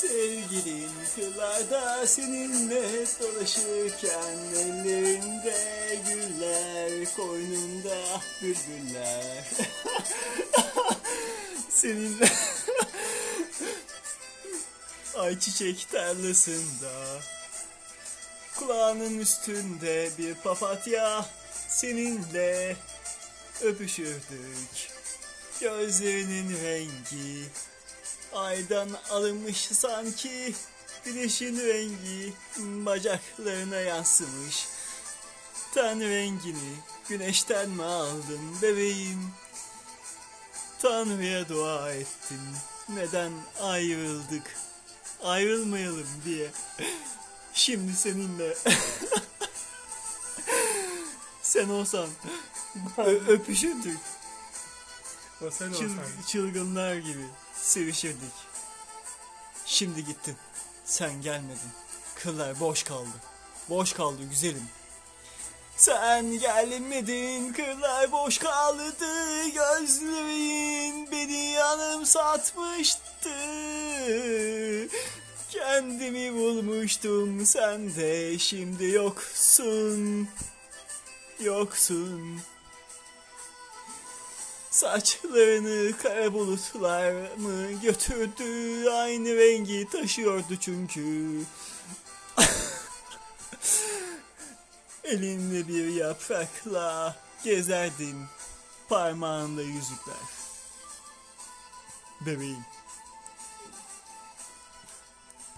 Sevgilin kırlarda seninle dolaşırken Ellerinde güller, koynunda bülbüller Seninle ayçiçek tarlasında Kulağının üstünde bir papatya Seninle öpüşürdük. Gözlerinin rengi Aydan alınmış sanki. Güneşin rengi bacaklarına yansımış. Ten rengini güneşten mi aldın bebeğim? Tanrı'ya dua ettin. Neden ayrıldık? Ayrılmayalım diye. Şimdi seninle. Sen olsan öpüşürdük Çıl- çılgınlar gibi sevişirdik. Şimdi gittin. Sen gelmedin. Kıllar boş kaldı. Boş kaldı güzelim. Sen gelmedin, kırlar boş kaldı, gözlerin beni yanımsatmıştı. Kendimi bulmuştum, sen de şimdi yoksun, yoksun. Saçlarını kara bulutlar mı götürdü? Aynı rengi taşıyordu çünkü. Elinde bir yaprakla gezerdin Parmağında yüzükler. Bebeğim